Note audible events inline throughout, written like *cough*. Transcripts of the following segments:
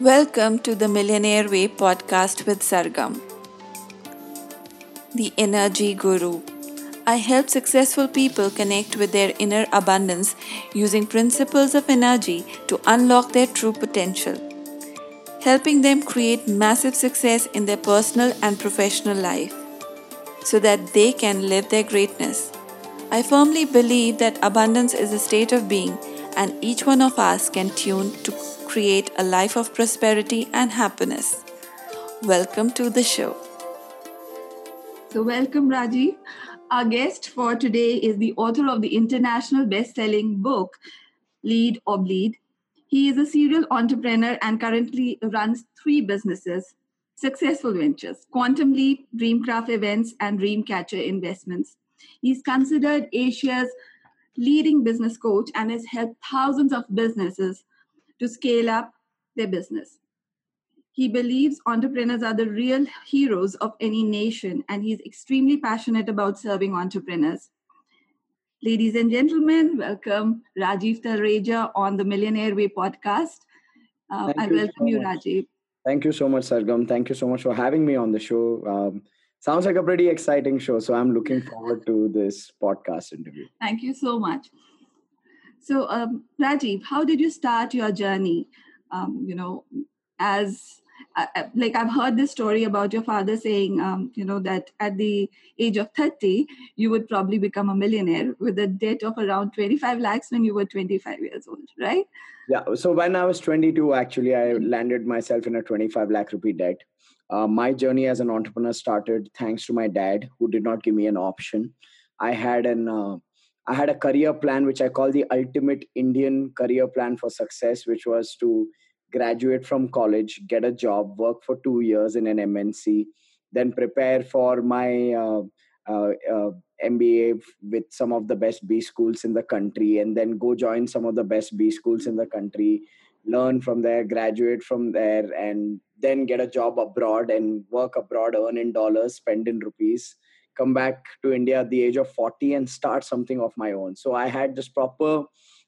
Welcome to the Millionaire Way podcast with Sargam, the Energy Guru. I help successful people connect with their inner abundance using principles of energy to unlock their true potential, helping them create massive success in their personal and professional life so that they can live their greatness. I firmly believe that abundance is a state of being, and each one of us can tune to create a life of prosperity and happiness. Welcome to the show. So, welcome, Rajiv. Our guest for today is the author of the international best selling book, Lead or Bleed. He is a serial entrepreneur and currently runs three businesses, successful ventures Quantum Leap, Dreamcraft Events, and Dreamcatcher Investments. He's considered Asia's leading business coach and has helped thousands of businesses to scale up their business. He believes entrepreneurs are the real heroes of any nation, and he's extremely passionate about serving entrepreneurs. Ladies and gentlemen, welcome Rajiv Talreja on the Millionaire Way podcast. Uh, I welcome so you, Rajiv. Thank you so much, Sargam. Thank you so much for having me on the show. Um, sounds like a pretty exciting show, so I'm looking forward to this podcast interview. Thank you so much. So, um, Rajiv, how did you start your journey? Um, you know, as uh, uh, like I've heard this story about your father saying, um, you know, that at the age of 30, you would probably become a millionaire with a debt of around 25 lakhs when you were 25 years old, right? Yeah. So when I was 22, actually, I landed myself in a 25 lakh rupee debt. Uh, my journey as an entrepreneur started thanks to my dad, who did not give me an option. I had an uh, I had a career plan which I call the ultimate Indian career plan for success, which was to graduate from college, get a job, work for two years in an MNC, then prepare for my uh, uh, uh, MBA with some of the best B schools in the country, and then go join some of the best B schools in the country, learn from there, graduate from there, and then get a job abroad and work abroad, earn in dollars, spend in rupees come back to India at the age of 40 and start something of my own. So I had this proper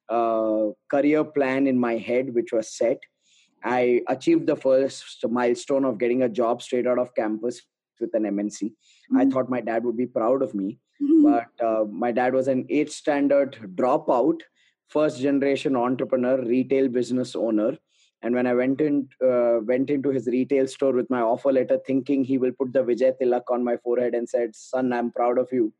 uh, career plan in my head, which was set. I achieved the first milestone of getting a job straight out of campus with an MNC. Mm-hmm. I thought my dad would be proud of me, mm-hmm. but uh, my dad was an eighth standard dropout, first generation entrepreneur, retail business owner and when I went in, uh, went into his retail store with my offer letter, thinking he will put the Vijay Tilak on my forehead and said, "Son, I'm proud of you."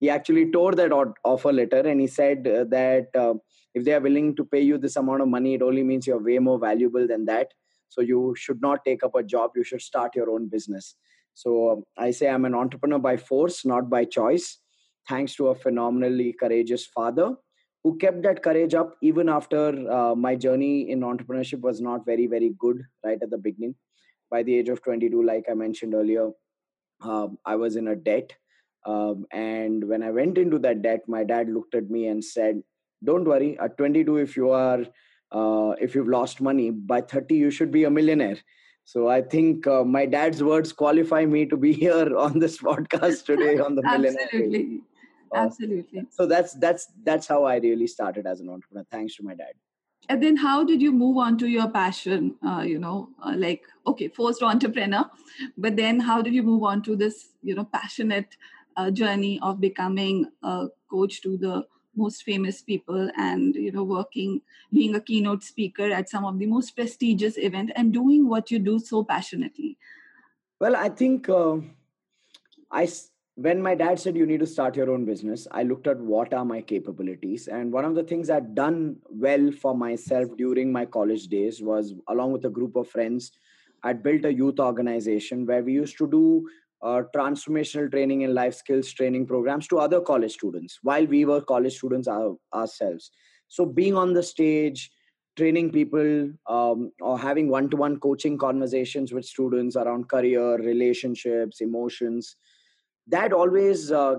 He actually tore that offer letter and he said uh, that uh, if they are willing to pay you this amount of money, it only means you're way more valuable than that. So you should not take up a job. You should start your own business. So um, I say I'm an entrepreneur by force, not by choice. Thanks to a phenomenally courageous father who kept that courage up even after uh, my journey in entrepreneurship was not very very good right at the beginning. By the age of 22 like i mentioned earlier um, i was in a debt um, and when i went into that debt my dad looked at me and said don't worry at 22 if you are uh, if you've lost money by 30 you should be a millionaire. So i think uh, my dad's words qualify me to be *laughs* here on this *laughs* podcast today on the millionaire absolutely. So that's that's that's how i really started as an entrepreneur. Thanks to my dad. And then how did you move on to your passion? Uh, you know uh, like okay first entrepreneur but then how did you move on to this you know passionate uh, journey of becoming a coach to the most famous people and you know working being a keynote speaker at some of the most prestigious event and doing what you do so passionately? Well i think uh, i when my dad said you need to start your own business i looked at what are my capabilities. And one of the things i'd done well for myself during my college days was along with a group of friends i'd built a youth organization where we used to do uh, transformational training and life skills training programs to other college students while we were college students our, ourselves. So being on the stage training people um, or having one-to-one coaching conversations with students around career relationships emotions that always uh,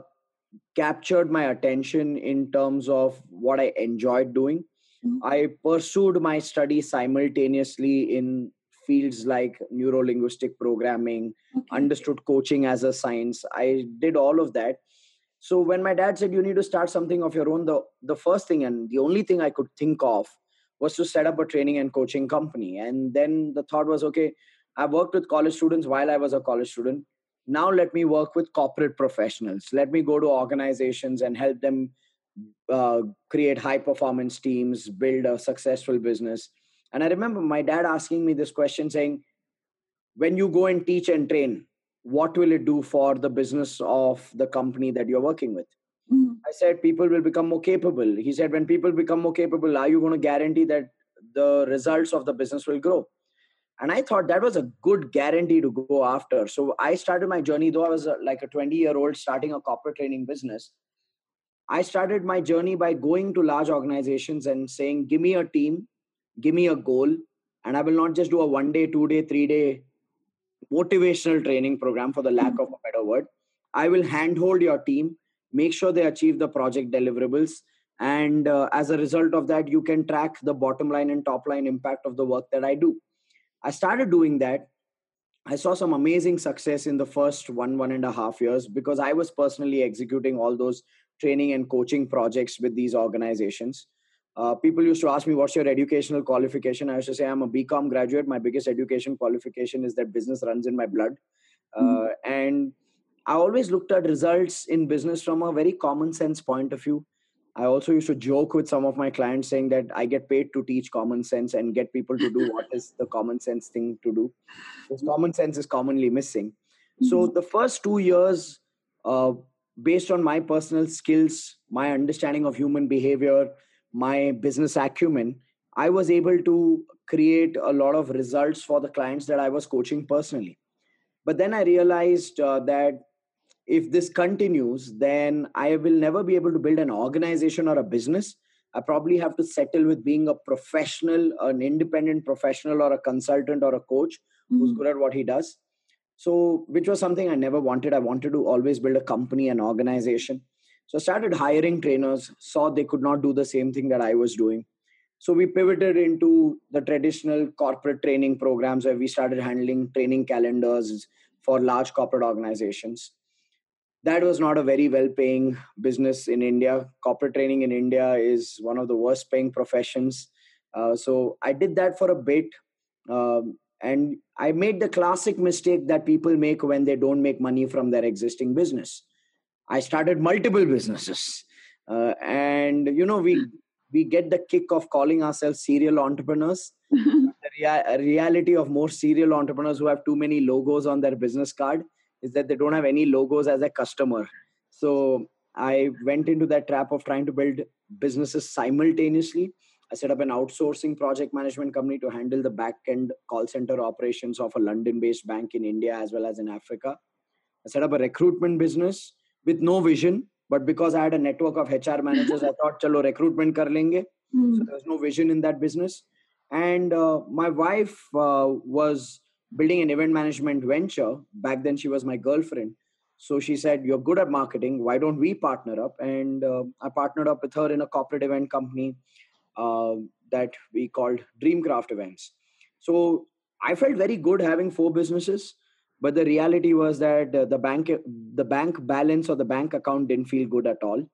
captured my attention in terms of what I enjoyed doing. Mm-hmm. I pursued my study simultaneously in fields like neuro linguistic programming, okay. understood coaching as a science. I did all of that. So when my dad said you need to start something of your own, the the first thing and the only thing I could think of was to set up a training and coaching company. And then the thought was, okay, I worked with college students while I was a college student. Now let me work with corporate professionals. Let me go to organizations and help them uh, create high performance teams, build a successful business. And I remember my dad asking me this question saying, when you go and teach and train, what will it do for the business of the company that you're working with? Mm-hmm. I said, people will become more capable. He said, when people become more capable, are you going to guarantee that the results of the business will grow? And I thought that was a good guarantee to go after. So I started my journey, though I was a, like a 20 year old starting a corporate training business. I started my journey by going to large organizations and saying, Give me a team, give me a goal, and I will not just do a one day, two day, three day motivational training program for the lack of a better word. I will handhold your team, make sure they achieve the project deliverables. And uh, as a result of that, you can track the bottom line and top line impact of the work that I do. I started doing that. I saw some amazing success in the first one, one and a half years because I was personally executing all those training and coaching projects with these organizations. Uh, people used to ask me, What's your educational qualification? I used to say, I'm a BCom graduate. My biggest education qualification is that business runs in my blood. Mm-hmm. Uh, and I always looked at results in business from a very common sense point of view. I also used to joke with some of my clients saying that I get paid to teach common sense and get people to do *laughs* what is the common sense thing to do. Because common sense is commonly missing. So the first two years, uh, based on my personal skills, my understanding of human behavior, my business acumen, I was able to create a lot of results for the clients that I was coaching personally. But then I realized uh, that if this continues, then I will never be able to build an organization or a business. I probably have to settle with being a professional, an independent professional, or a consultant or a coach mm-hmm. who's good at what he does. So which was something i never wanted. I wanted to always build a company and organization. So i started hiring trainers saw they could not do the same thing that i was doing. So we pivoted into the traditional corporate training programs where we started handling training calendars for large corporate organizations that was not a very well paying business in india. Corporate training in india is one of the worst paying professions. Uh, so i did that for a bit um, and i made the classic mistake that people make when they don't make money from their existing business. I started multiple businesses uh, and you know we we get the kick of calling ourselves serial entrepreneurs. *laughs* The rea- reality of most serial entrepreneurs who have too many logos on their business card is that they don't have any logos as a customer so i went into that trap of trying to build businesses simultaneously I set up an outsourcing project management company to handle the back end call center operations of a London based bank in India as well as in Africa. I set up a recruitment business with no vision, but because I had a network of HR managers, I *laughs* thought, chalo, recruitment kar lenge. Mm. So there was no vision in that business. And uh, my wife uh, was building an event management venture. Back then, she was my girlfriend. So she said, You're good at marketing. Why don't we partner up? And uh, I partnered up with her in a corporate event company uh, that we called Dreamcraft events. So I felt very good having four businesses, but the reality was that uh, the bank the bank balance or the bank account didn't feel good at all.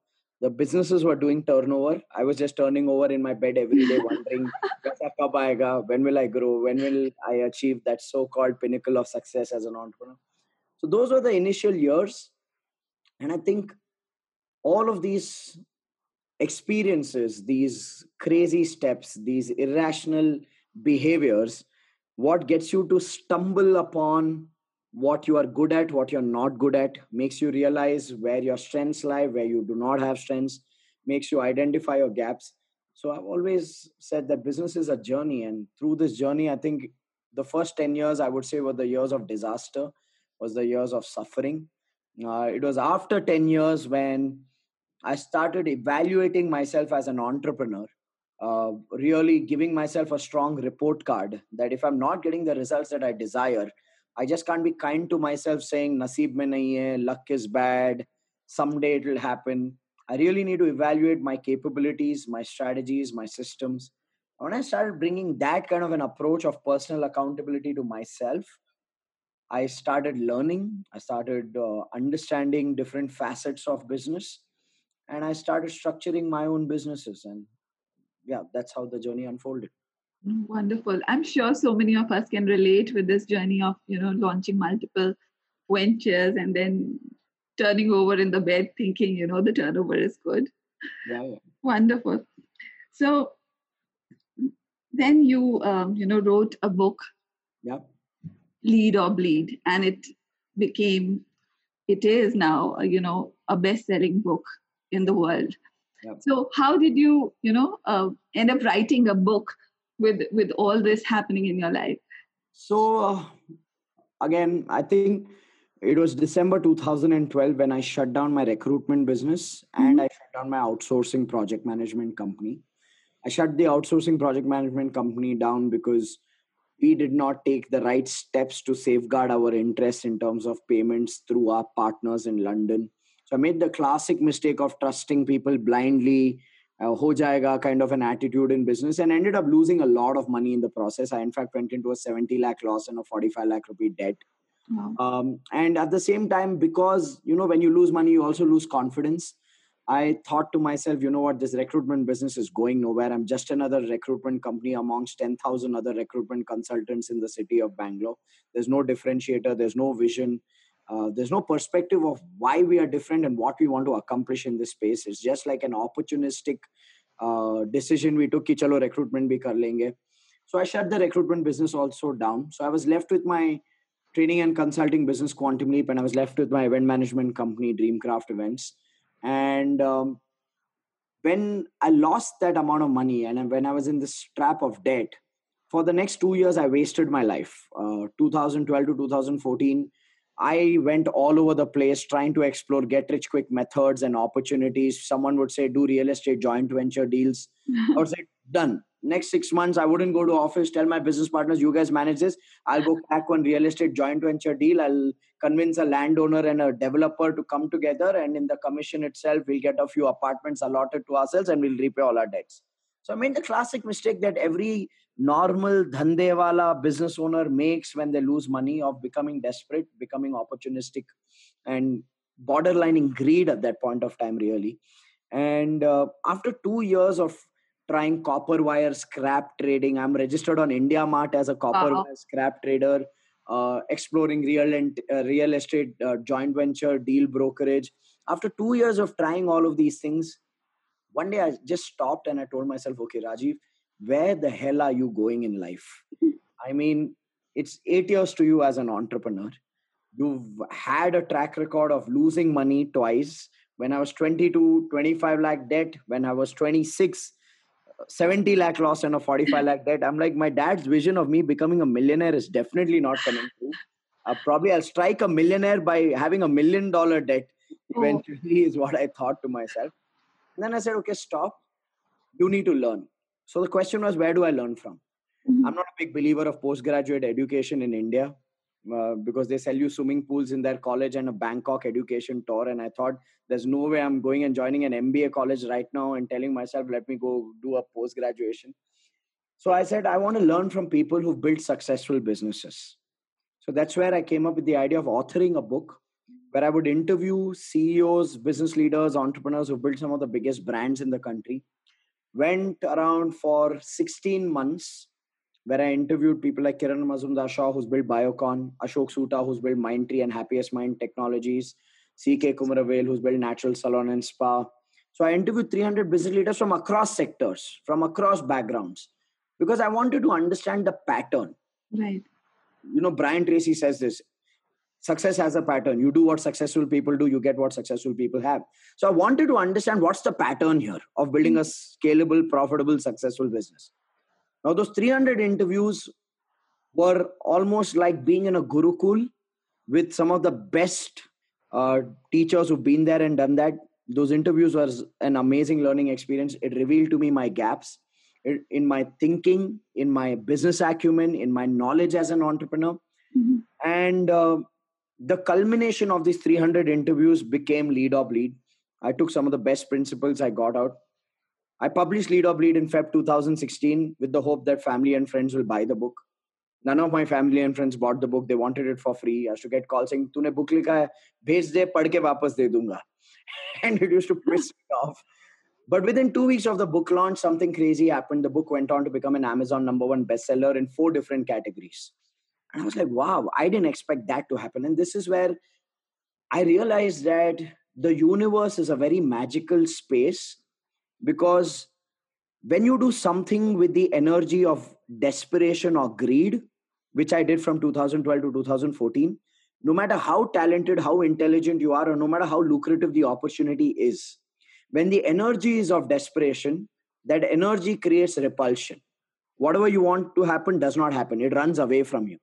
The businesses were doing turnover. I was just turning over in my bed every day, wondering *laughs* when will I grow? When will I achieve that so-called pinnacle of success as an entrepreneur? So those were the initial years, and I think all of these experiences, these crazy steps, these irrational behaviors, what gets you to stumble upon what you are good at, what you're not good at, makes you realize where your strengths lie, where you do not have strengths, makes you identify your gaps. So I've always said that business is a journey. And through this journey, I think the first 10 years, I would say, were the years of disaster, was the years of suffering. Uh, it was after 10 years when I started evaluating myself as an entrepreneur, uh, really giving myself a strong report card that if I'm not getting the results that I desire, I just can't be kind to myself saying, Naseeb mein nahi hai, luck is bad, someday it will happen. I really need to evaluate my capabilities, my strategies, my systems. When I started bringing that kind of an approach of personal accountability to myself, I started learning, I started uh, understanding different facets of business and i started structuring my own businesses and yeah that's how the journey unfolded wonderful. I'm sure so many of us can relate with this journey of you know launching multiple ventures and then turning over in the bed thinking you know the turnover is good. Yeah, yeah. wonderful. So then you um, you know wrote a book. Yeah lead or bleed and it became it is now uh, you know a best selling book in the world. Yep. so how did you you know uh, end up writing a book with with all this happening in your life? So uh, again i think it was december 2012 when i shut down my recruitment business mm-hmm. and i shut down my outsourcing project management company. I shut the outsourcing project management company down because we did not take the right steps to safeguard our interests in terms of payments through our partners in london. So i made the classic mistake of trusting people blindly uh, ho jayega kind of an attitude in business and ended up losing a lot of money in the process. I in fact went into a 70 lakh loss and a 45 lakh rupee debt. Wow. um, and at the same time because you know when you lose money you also lose confidence. I thought to myself you know what? This recruitment business is going nowhere. I'm just another recruitment company amongst 10000 other recruitment consultants in the city of bangalore. There's no differentiator. There's no vision uh, there's no perspective of why we are different and what we want to accomplish in this space. It's just like an opportunistic uh, decision we took. Ki chalo recruitment bhi kar lenge. So I shut the recruitment business also down. So I was left with my training and consulting business Quantum Leap, and I was left with my event management company Dreamcraft Events. And um, when I lost that amount of money, and when I was in this trap of debt, for the next two years, I wasted my life. Uh, 2012 to 2014 I went all over the place trying to explore get rich quick methods and opportunities. Someone would say, do real estate joint venture deals. *laughs* I would say, done. Next six months, I wouldn't go to office, tell my business partners, you guys manage this. I'll go crack one real estate joint venture deal. I'll convince a landowner and a developer to come together. And in the commission itself, we'll get a few apartments allotted to ourselves and we'll repay all our debts. So I made the classic mistake that every normal dhandewala business owner makes when they lose money of becoming desperate, becoming opportunistic, and borderlining greed at that point of time, really. And uh, after two years of trying copper wire scrap trading, I'm registered on India Mart as a copper uh-huh. wire scrap trader, uh, exploring real and uh, real estate uh, joint venture deal brokerage. After two years of trying all of these things, one day I just stopped and I told myself, okay, Rajiv, where the hell are you going in life? *laughs* I mean, it's eight years to you as an entrepreneur. You've had a track record of losing money twice. When I was 22, 25 lakh debt. When I was 26, 70 lakh loss and a 45 lakh debt. I'm like, my dad's vision of me becoming a millionaire is definitely not coming true. Uh, probably I'll strike a millionaire by having a million dollar debt eventually, oh. is what I thought to myself. And then I said, okay, stop. You need to learn. So the question was, where do I learn from? Mm-hmm. I'm not a big believer of postgraduate education in India uh, because they sell you swimming pools in their college and a Bangkok education tour. And I thought, there's no way I'm going and joining an MBA college right now and telling myself, let me go do a post graduation. So I said, I want to learn from people who've built successful businesses. So that's where I came up with the idea of authoring a book where I would interview CEOs, business leaders, entrepreneurs who built some of the biggest brands in the country went around for 16 months where I interviewed people like Kiran Mazumdar Shaw, who's built Biocon, Ashok Soota, who's built Mindtree and Happiest Mind Technologies, CK Kumaravel, who's built Natural Salon and Spa. So I interviewed 300 business leaders from across sectors, from across backgrounds, because I wanted to understand the pattern. Right. You know, Brian Tracy says this success has a pattern. You do what successful people do you get what successful people have. So i wanted to understand what's the pattern here of building a scalable profitable successful business. Now those 300 interviews were almost like being in a gurukul with some of the best uh, teachers who've been there and done that. Those interviews was an amazing learning experience. It revealed to me my gaps in my thinking in my business acumen in my knowledge as an entrepreneur. Mm-hmm. and uh, the culmination of these 300 interviews became lead or bleed i took some of the best principles i got out. I published lead or bleed in feb 2016 with the hope that family and friends will buy the book. None of my family and friends bought the book. They wanted it for free. I used to get calls saying tune book likha hai bhej de pad ke wapas de dunga and it used to piss me off. But within two weeks of the book launch, something crazy happened. The book went on to become an Amazon number one bestseller in four different categories. And I was like, wow, I didn't expect that to happen. And this is where I realized that the universe is a very magical space because when you do something with the energy of desperation or greed, which I did from 2012 to 2014, no matter how talented, how intelligent you are, or no matter how lucrative the opportunity is, when the energy is of desperation, that energy creates repulsion. Whatever you want to happen does not happen, it runs away from you.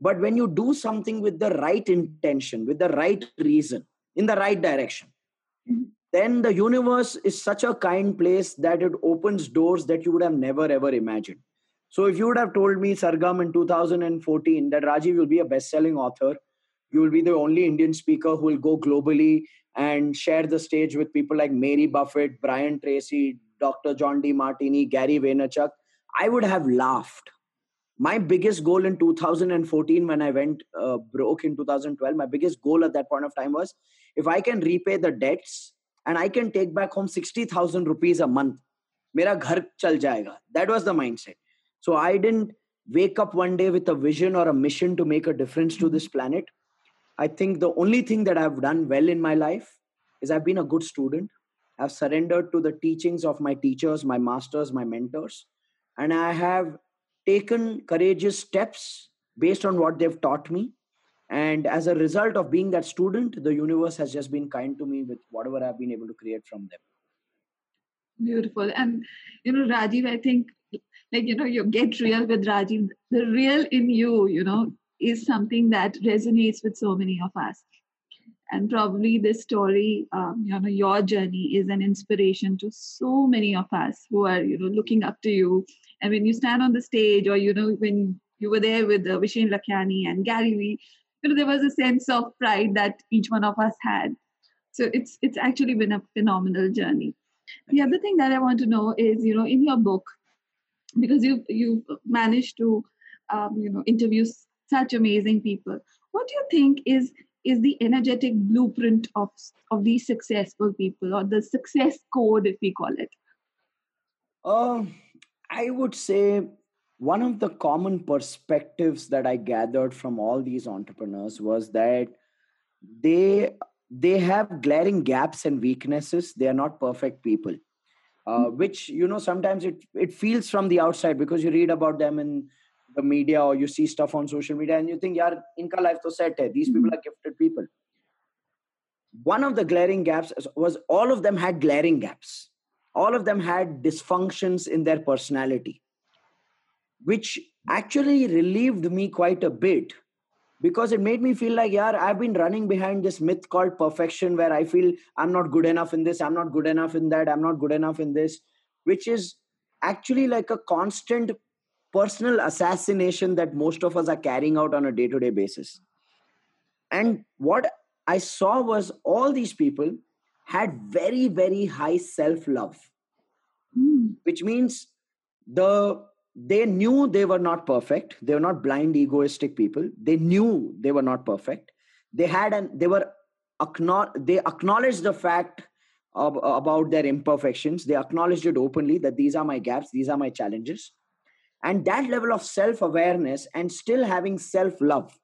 But when you do something with the right intention, with the right reason, in the right direction, mm-hmm. then the universe is such a kind place that it opens doors that you would have never ever imagined. So if you would have told me, Sargam, in 2014 that Rajiv will be a best-selling author, you will be the only Indian speaker who will go globally and share the stage with people like Mary Buffett, Brian Tracy, Dr. John Demartini, Gary Vaynerchuk, I would have laughed. My biggest goal in 2014, when I went uh, broke in 2012, my biggest goal at that point of time was if I can repay the debts and I can take back home 60,000 rupees a month, mera ghar chal jayega. That was the mindset. So I didn't wake up one day with a vision or a mission to make a difference to this planet. I think the only thing that I've done well in my life is I've been a good student. I've surrendered to the teachings of my teachers, my masters, my mentors, and I have taken courageous steps based on what they've taught me. And as a result of being that student, the universe has just been kind to me with whatever I've been able to create from them. Beautiful. And, you know, Rajiv, I think, like, you know, you get real with Rajiv, the real in you, you know, is something that resonates with so many of us and probably this story um, you know your journey is an inspiration to so many of us who are you know looking up to you and when you stand on the stage or you know when you were there with uh, Vishen Lakhiani and Gary Vee you know there was a sense of pride that each one of us had. So it's it's actually been a phenomenal journey. The other thing that i want to know is you know in your book because you you managed to um, you know interview such amazing people what do you think is is the energetic blueprint of of these successful people or the success code if we call it? Uh, i would say one of the common perspectives that i gathered from all these entrepreneurs was that they they have glaring gaps and weaknesses they are not perfect people uh, hmm. which you know sometimes it it feels from the outside because you read about them in the media or you see stuff on social media and you think yaar inka life to set hai these people mm-hmm. are gifted people one of the glaring gaps was all of them had glaring gaps all of them had dysfunctions in their personality which actually relieved me quite a bit because it made me feel like yeah i've been running behind this myth called perfection where i feel i'm not good enough in this i'm not good enough in that i'm not good enough in this which is actually like a constant personal assassination that most of us are carrying out on a day to day basis. And what I saw was all these people had very, very high self love, mm. which means the they knew they were not perfect. They were not blind egoistic people. They knew they were not perfect. They had and they were they acknowledged the fact of, about their imperfections. They acknowledged it openly that these are my gaps these are my challenges. And that level of self awareness and still having self love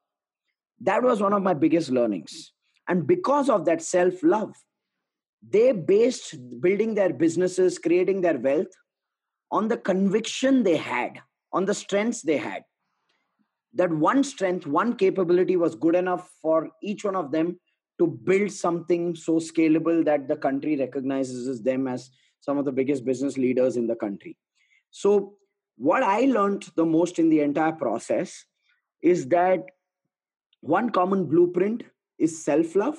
that was one of my biggest learnings. And because of that self love they based building their businesses creating their wealth on the conviction they had on the strengths they had that one strength one capability was good enough for each one of them to build something so scalable that the country recognizes them as some of the biggest business leaders in the country so what I learned the most in the entire process is that one common blueprint is self love.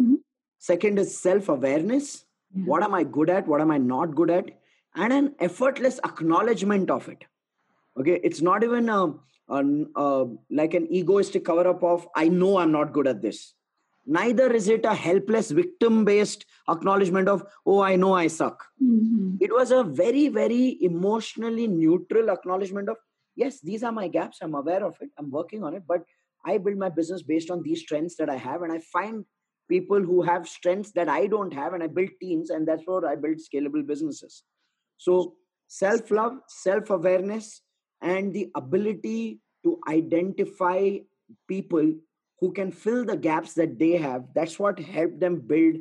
Mm-hmm. Second is self awareness. What am I good at? What am I not good at? And an effortless acknowledgement of it. Okay, it's not even a, a, a like an egoistic cover up of I know I'm not good at this. Neither is it a helpless victim based acknowledgement of oh I know I suck. Mm-hmm it was a very very emotionally neutral acknowledgement of yes these are my gaps i'm aware of it i'm working on it but i build my business based on these strengths that i have and i find people who have strengths that I don't have, and I build teams, and that's where I build scalable businesses. So, self love, self awareness, and the ability to identify people who can fill the gaps that they have that's what helped them build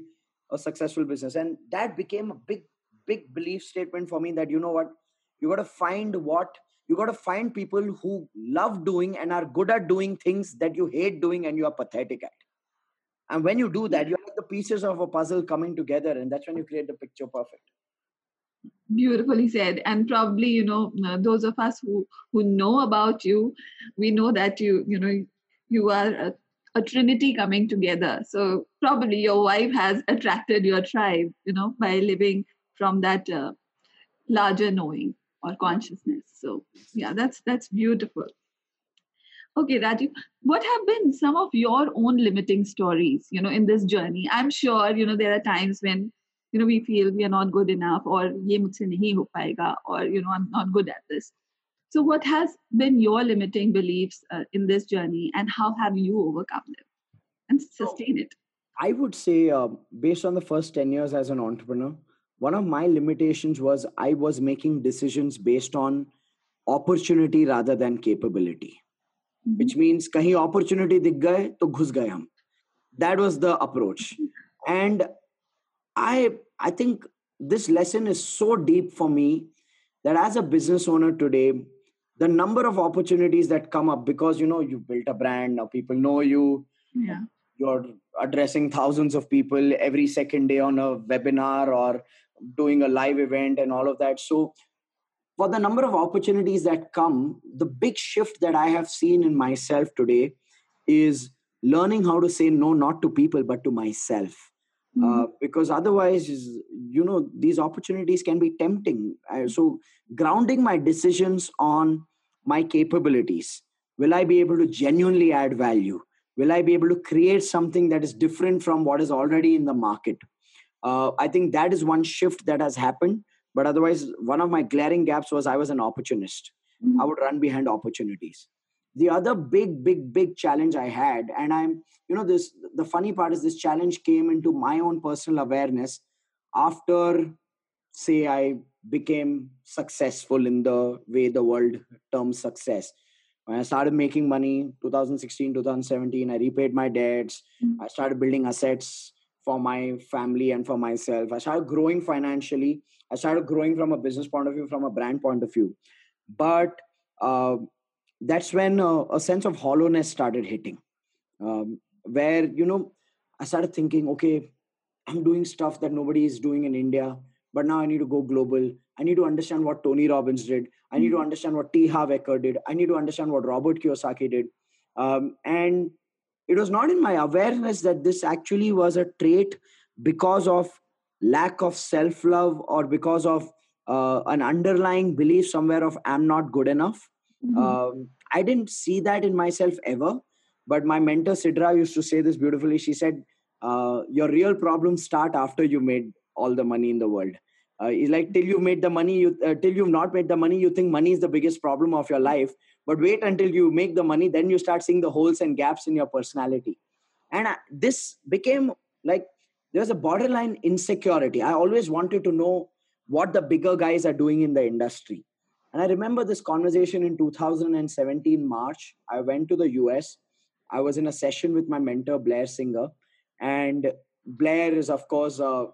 a successful business. And that became a big big belief statement for me that you know what? You got to find what you got to find people who love doing and are good at doing things that you hate doing and you are pathetic at and when you do that you have the pieces of a puzzle coming together and that's when you create the picture perfect. Beautifully said. And probably you know uh, those of us who who know about you we know that you you know you are a, a trinity coming together. So probably your wife has attracted your tribe you know by living from that uh, larger knowing or consciousness. So yeah that's that's beautiful okay rajiv what have been some of your own limiting stories you know in this journey? I'm sure you know there are times when you know we feel we are not good enough or ye mujhse nahi ho payega or you know i'm not good at this. So what has been your limiting beliefs uh, in this journey and how have you overcome them and sustain it? I would say uh, based on the first 10 years as an entrepreneur one of my limitations was i was making decisions based on opportunity rather than capability. Mm-hmm. which means kahi opportunity dikh gaye to ghus gaye hum. That was the approach. And I I think this lesson is so deep for me that as a business owner today, the number of opportunities that come up because you know you built a brand now people know you. Yeah. You're addressing thousands of people every second day on a webinar or doing a live event and all of that. So for the number of opportunities that come the big shift that i have seen in myself today is learning how to say no not to people but to myself. Mm-hmm. uh, because otherwise you know these opportunities can be tempting. So grounding my decisions on my capabilities. Will i be able to genuinely add value? Will i be able to create something that is different from what is already in the market? Uh, i think that is one shift that has happened but otherwise one of my glaring gaps was i was an opportunist. Mm-hmm. i would run behind opportunities. The other big big big challenge i had and i'm you know this the funny part is this challenge came into my own personal awareness after say i became successful in the way the world terms success. When i started making money 2016 2017 i repaid my debts. Mm-hmm. i started building assets for my family and for myself. I started growing financially. I started growing from a business point of view from a brand point of view. But uh, that's when uh, a sense of hollowness started hitting. Um, where you know i started thinking okay i'm doing stuff that nobody is doing in india but now i need to go global. I need to understand what tony robbins did. I need to mm-hmm. understand what t. Harv eker did. I need to understand what robert kiyosaki did. Um, and it was not in my awareness that this actually was a trait because of lack of self love or because of uh, an underlying belief somewhere of i'm not good enough Mm-hmm. Um, I didn't see that in myself ever, but my mentor Sidra used to say this beautifully. She said, uh, "Your real problems start after you made all the money in the world." Uh, it's like till you made the money, you uh, till you've not made the money, you think money is the biggest problem of your life. But wait until you make the money, then you start seeing the holes and gaps in your personality. And I, this became like there's a borderline insecurity. I always wanted to know what the bigger guys are doing in the industry and I remember this conversation in 2017 March. I went to the US. I was in a session with my mentor, Blair Singer. And Blair is, of course, a,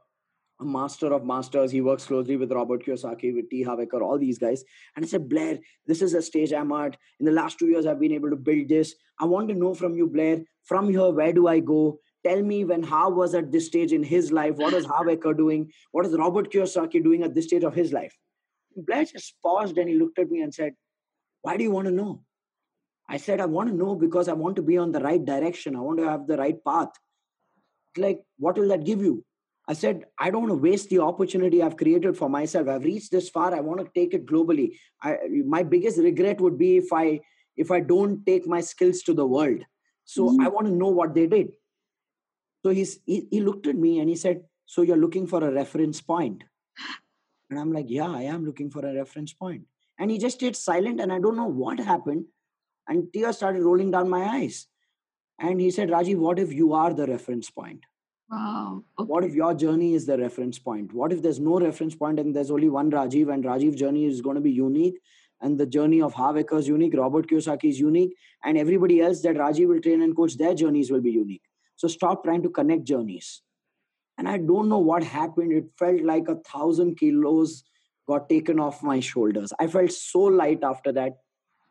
a master of masters. He works closely with Robert Kiyosaki, with T. Harv Eker, all these guys. And I said, Blair, this is a stage I'm at. In the last two years, I've been able to build this. I want to know from you, Blair, from here, where do I go? Tell me when Harv was at this stage in his life. What is Harv Eker doing? What is Robert Kiyosaki doing at this stage of his life? Blair just paused and he looked at me and said, Why do you want to know? I said, I want to know because I want to be on the right direction. I want to have the right path. Like, what will that give you? I said, I don't want to waste the opportunity I've created for myself. I've reached this far. I want to take it globally. I, my biggest regret would be if I if I don't take my skills to the world. So mm-hmm. I want to know what they did. So he's, he, he looked at me and he said, So you're looking for a reference point. And I'm like, yeah, I am looking for a reference point. And he just stayed silent, and I don't know what happened. And tears started rolling down my eyes. And he said, Rajiv, what if you are the reference point? Wow. Okay. What if your journey is the reference point? What if there's no reference point and there's only one Rajiv and Rajiv's journey is going to be unique and the journey of Harv Eker is unique, Robert Kiyosaki is unique, and everybody else that Rajiv will train and coach, their journeys will be unique. So stop trying to connect journeys. And I don't know what happened. It felt like a thousand kilos got taken off my shoulders. I felt so light after that.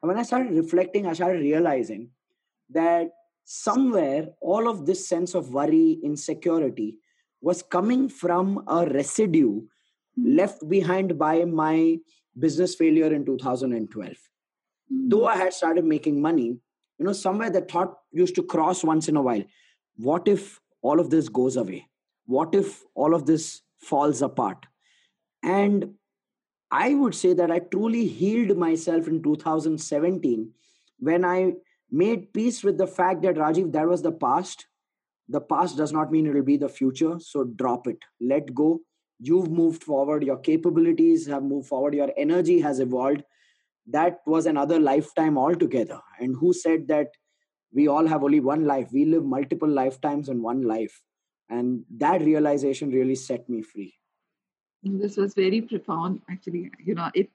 And when I started reflecting, I started realizing that somewhere all of this sense of worry, insecurity was coming from a residue left behind by my business failure in 2012. Mm. Though I had started making money, you know, somewhere the thought used to cross once in a while what if all of this goes away? What if all of this falls apart? And I would say that I truly healed myself in 2017 when I made peace with the fact that Rajiv, that was the past. The past does not mean it will be the future. So drop it, let go. You've moved forward, your capabilities have moved forward, your energy has evolved. That was another lifetime altogether. And who said that we all have only one life? We live multiple lifetimes in one life. And that realization really set me free. This was very profound, actually. You know, it,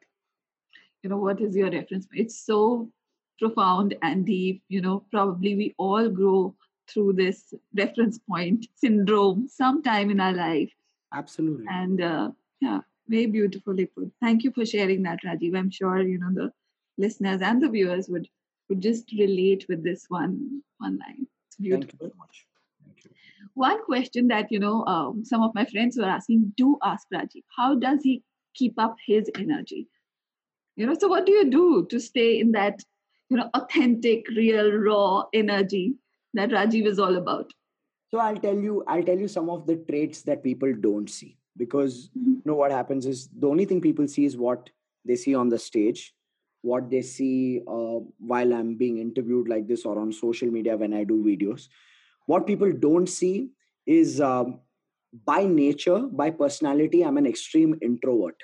you know, what is your reference? It's so profound and deep. You know, probably we all grow through this reference point syndrome sometime in our life. Absolutely. And uh, yeah, very beautifully put. Thank you for sharing that, Rajiv. I'm sure you know the listeners and the viewers would would just relate with this one one line. It's beautiful. Thank you very much. Thank you. One question that you know um, some of my friends were asking: Do ask Rajiv, how does he keep up his energy? You know, so what do you do to stay in that you know authentic real raw energy that rajiv is all about. So i'll tell you i'll tell you some of the traits that people don't see. Because mm-hmm. you know what happens is the only thing people see is what they see on the stage what they see uh, while i'm being interviewed like this or on social media when i do videos. What people don't see is um, by nature by personality i'm an extreme introvert.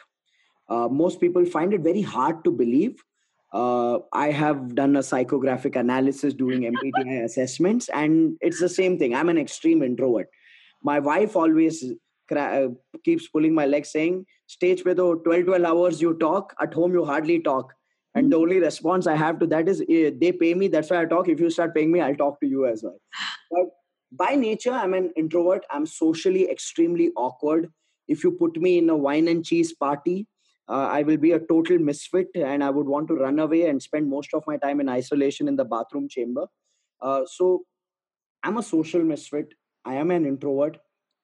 Uh, most people find it very hard to believe uh, I have done a psychographic analysis doing MBTI *laughs* assessments, and it's the same thing. I'm an extreme introvert. My wife always cra- uh, keeps pulling my leg, saying, "Stage pe 12, 12 hours you talk. At home you hardly talk." And the only response I have to that is, "They pay me, that's why I talk. If you start paying me, I'll talk to you as well." But by nature, I'm an introvert. I'm socially extremely awkward. If you put me in a wine and cheese party, uh, I will be a total misfit and I would want to run away and spend most of my time in isolation in the bathroom chamber. Uh, so I'm a social misfit. I am an introvert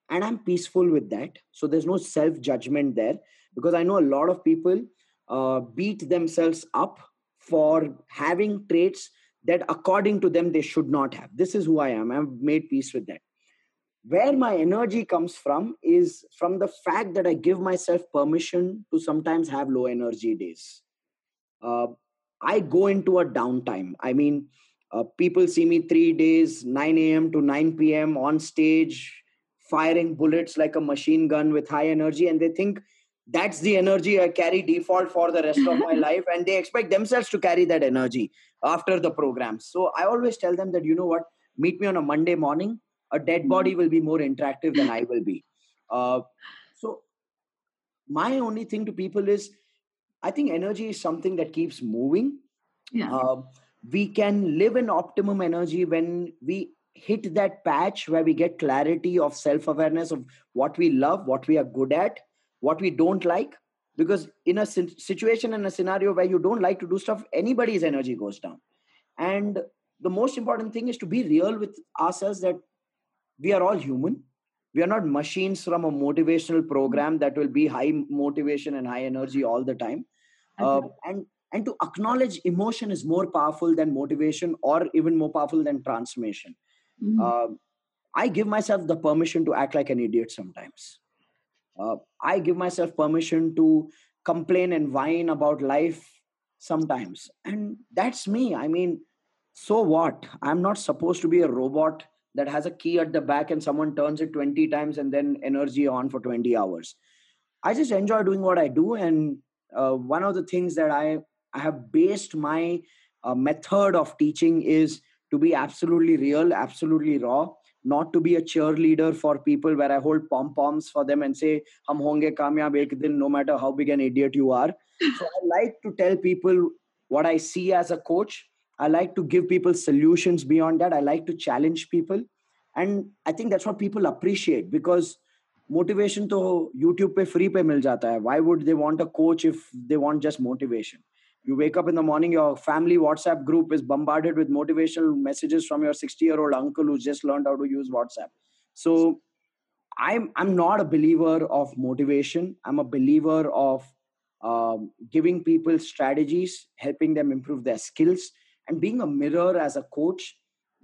and I'm peaceful with that. So there's no self judgment there because I know a lot of people uh, beat themselves up for having traits that according to them they should not have. This is who I am. I've made peace with that where my energy comes from is from the fact that I give myself permission to sometimes have low energy days. Uh, I go into a downtime. I mean, uh, people see me three days, 9 a.m. to 9 p.m. on stage, firing bullets like a machine gun with high energy, and they think that's the energy I carry default for the rest of my *laughs* life, and they expect themselves to carry that energy after the program. So I always tell them that, you know what, meet me on a Monday morning a dead body will be more interactive than I will be. Uh, so, my only thing to people is I think energy is something that keeps moving. Yeah. Uh, we can live in optimum energy when we hit that patch where we get clarity of self awareness of what we love, what we are good at, what we don't like. Because in a situation, in a scenario where you don't like to do stuff, anybody's energy goes down. And the most important thing is to be real with ourselves that we are all human. We are not machines from a motivational program that will be high motivation and high energy all the time. Uh, and and to acknowledge emotion is more powerful than motivation or even more powerful than transformation. Mm-hmm. uh, i give myself the permission to act like an idiot sometimes. Uh, i give myself permission to complain and whine about life sometimes. And that's me. I mean so what? I'm not supposed to be a robot that has a key at the back and someone turns it 20 times and then energy on for 20 hours i just enjoy doing what i do and uh, one of the things that i i have based my uh, method of teaching is to be absolutely real absolutely raw not to be a cheerleader for people where I hold pom poms for them and say, Hum honge kamyab ek din, no matter how big an idiot you are. *laughs* so I like to tell people what I see as a coach. I like to give people solutions beyond that. I like to challenge people. And I think that's what people appreciate because motivation to YouTube pe free pe mil jata hai. Why would they want a coach if they want just motivation? you wake up in the morning your family whatsapp group is bombarded with motivational messages from your 60 year old uncle who's just learned how to use whatsapp so i'm i'm not a believer of motivation i'm a believer of um, giving people strategies helping them improve their skills and being a mirror as a coach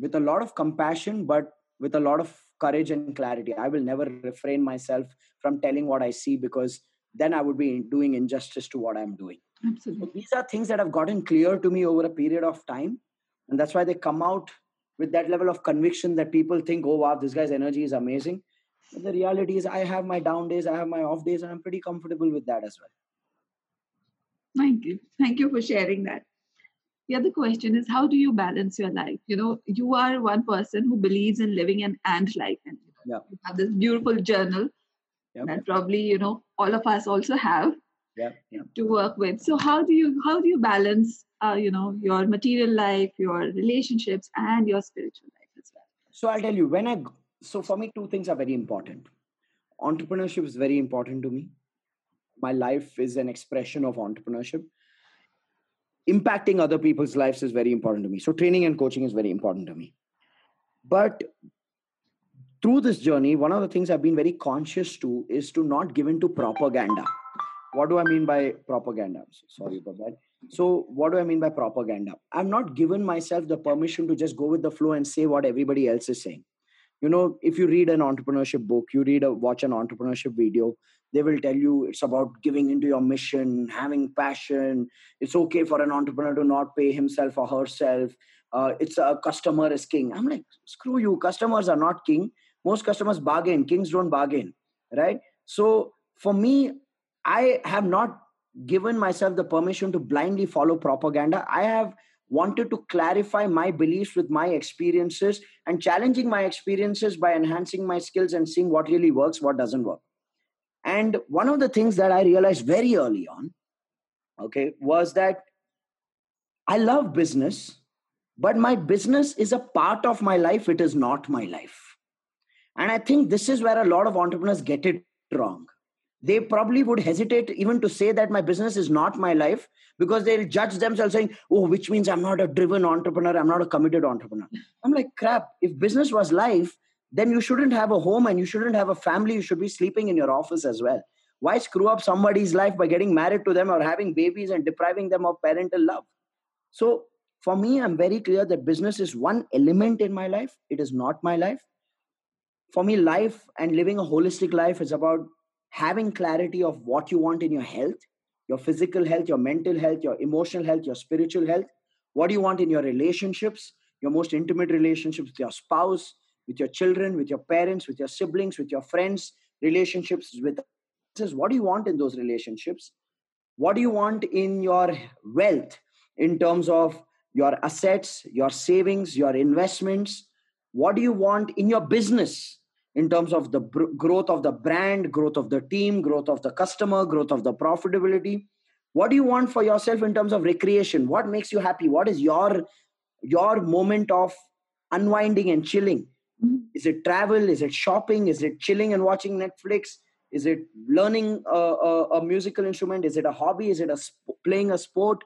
with a lot of compassion but with a lot of courage and clarity i will never refrain myself from telling what i see because then i would be doing injustice to what i'm doing Absolutely. So these are things that have gotten clear to me over a period of time. And that's why they come out with that level of conviction that people think, oh, wow, this guy's energy is amazing. But the reality is, I have my down days, I have my off days, and I'm pretty comfortable with that as well. Thank you. Thank you for sharing that. The other question is, how do you balance your life? You know, you are one person who believes in living an ant life, and yeah. you have this beautiful journal yep. that probably you know all of us also have yeah, yeah. to work with so how do you how do you balance uh, you know your material life your relationships and your spiritual life as well so i'll tell you when i so for me two things are very important entrepreneurship is very important to me my life is an expression of entrepreneurship impacting other people's lives is very important to me so training and coaching is very important to me but through this journey one of the things i've been very conscious to is to not give in to propaganda what do I mean by propaganda? Sorry about that. So, what do I mean by propaganda? I'm not given myself the permission to just go with the flow and say what everybody else is saying. You know, if you read an entrepreneurship book, you read a watch an entrepreneurship video, they will tell you it's about giving into your mission, having passion. It's okay for an entrepreneur to not pay himself or herself. Uh, it's a customer is king. I'm like, screw you. Customers are not king. Most customers bargain. Kings don't bargain, right? So for me, I have not given myself the permission to blindly follow propaganda. I have wanted to clarify my beliefs with my experiences and challenging my experiences by enhancing my skills and seeing what really works, what doesn't work. And one of the things that I realized very early on, okay, was that I love business, but my business is a part of my life, it is not my life. And I think this is where a lot of entrepreneurs get it wrong they probably would hesitate even to say that my business is not my life because they'll judge themselves saying, oh, which means I'm not a driven entrepreneur, I'm not a committed entrepreneur. I'm like, crap, if business was life, then you shouldn't have a home and you shouldn't have a family. You should be sleeping in your office as well. Why screw up somebody's life by getting married to them or having babies and depriving them of parental love? So, for me, I'm very clear that business is one element in my life. It is not my life. For me, life and living a holistic life is about having clarity of what you want in your health, your physical health, your mental health, your emotional health, your spiritual health, what do you want in your relationships, your most intimate relationships with your spouse, with your children, with your parents, with your siblings, with your friends, relationships with others. What do you want in those relationships? What do you want in your wealth in terms of your assets, your savings, your investments? What do you want in your business? in terms of the br- growth of the brand, growth of the team, growth of the customer, growth of the profitability. What do you want for yourself in terms of recreation? What makes you happy? What is your your moment of unwinding and chilling? Is it travel? Is it shopping? Is it chilling and watching Netflix? Is it learning a, a, a musical instrument? Is it a hobby? Is it a sp- playing a sport?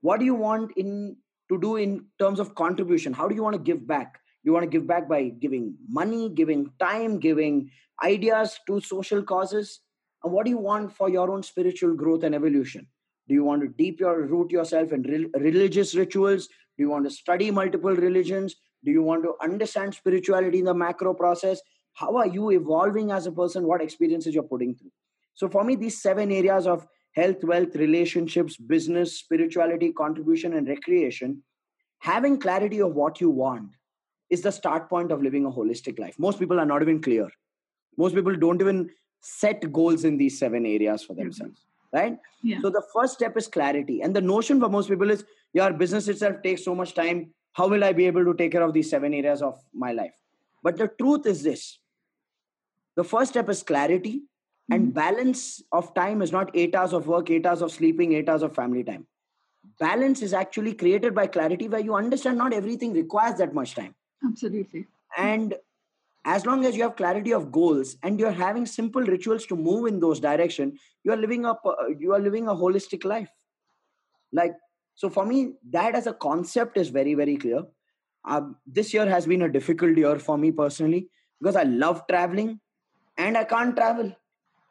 What do you want in to do in terms of contribution? How do you want to give back? you want to give back by giving money giving time giving ideas to social causes and what do you want for your own spiritual growth and evolution do you want to deep your root yourself in re- religious rituals do you want to study multiple religions do you want to understand spirituality in the macro process how are you evolving as a person what experiences you're putting through so for me these seven areas of health wealth relationships business spirituality contribution and recreation having clarity of what you want is the start point of living a holistic life. Most people are not even clear. Most people don't even set goals in these seven areas for themselves. Right? Yeah. So the first step is clarity. And the notion for most people is your business itself takes so much time. How will I be able to take care of these seven areas of my life? But the truth is this the first step is clarity, and Mhm. balance of time is not eight hours of work, eight hours of sleeping, eight hours of family time. Balance is actually created by clarity where you understand not everything requires that much time. Absolutely. And as long as you have clarity of goals and you're having simple rituals to move in those direction, you are living up uh, you are living a holistic life. Like so for me, that as a concept is very, very clear. Um, this year has been a difficult year for me personally because I love traveling and I can't travel.